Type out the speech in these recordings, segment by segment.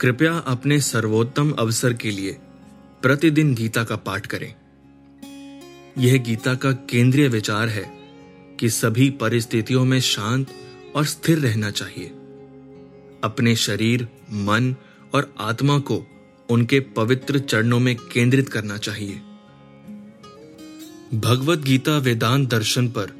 कृपया अपने सर्वोत्तम अवसर के लिए प्रतिदिन गीता का पाठ करें। यह गीता का केंद्रीय विचार है कि सभी परिस्थितियों में शांत और स्थिर रहना चाहिए। अपने शरीर, मन और आत्मा को उनके पवित्र चरणों में केंद्रित करना चाहिए। भगवत गीता वेदांत दर्शन पर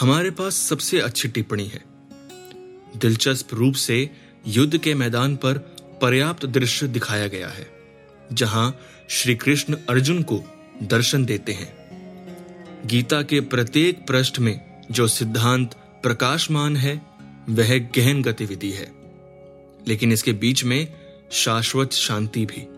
हमारे पास सबसे अच्छी टिप्पणी है। दिलचस्प रूप से युद्ध के मैदान पर पर्याप्त दृश्य दिखाया गया है, जहाँ श्री कृष्ण अर्जुन को दर्शन देते हैं। गीता के प्रत्येक पृष्ठ में जो सिद्धांत प्रकाशमान है, वह गहन गतिविधि है। लेकिन इसके बीच में शाश्वत शांति भी।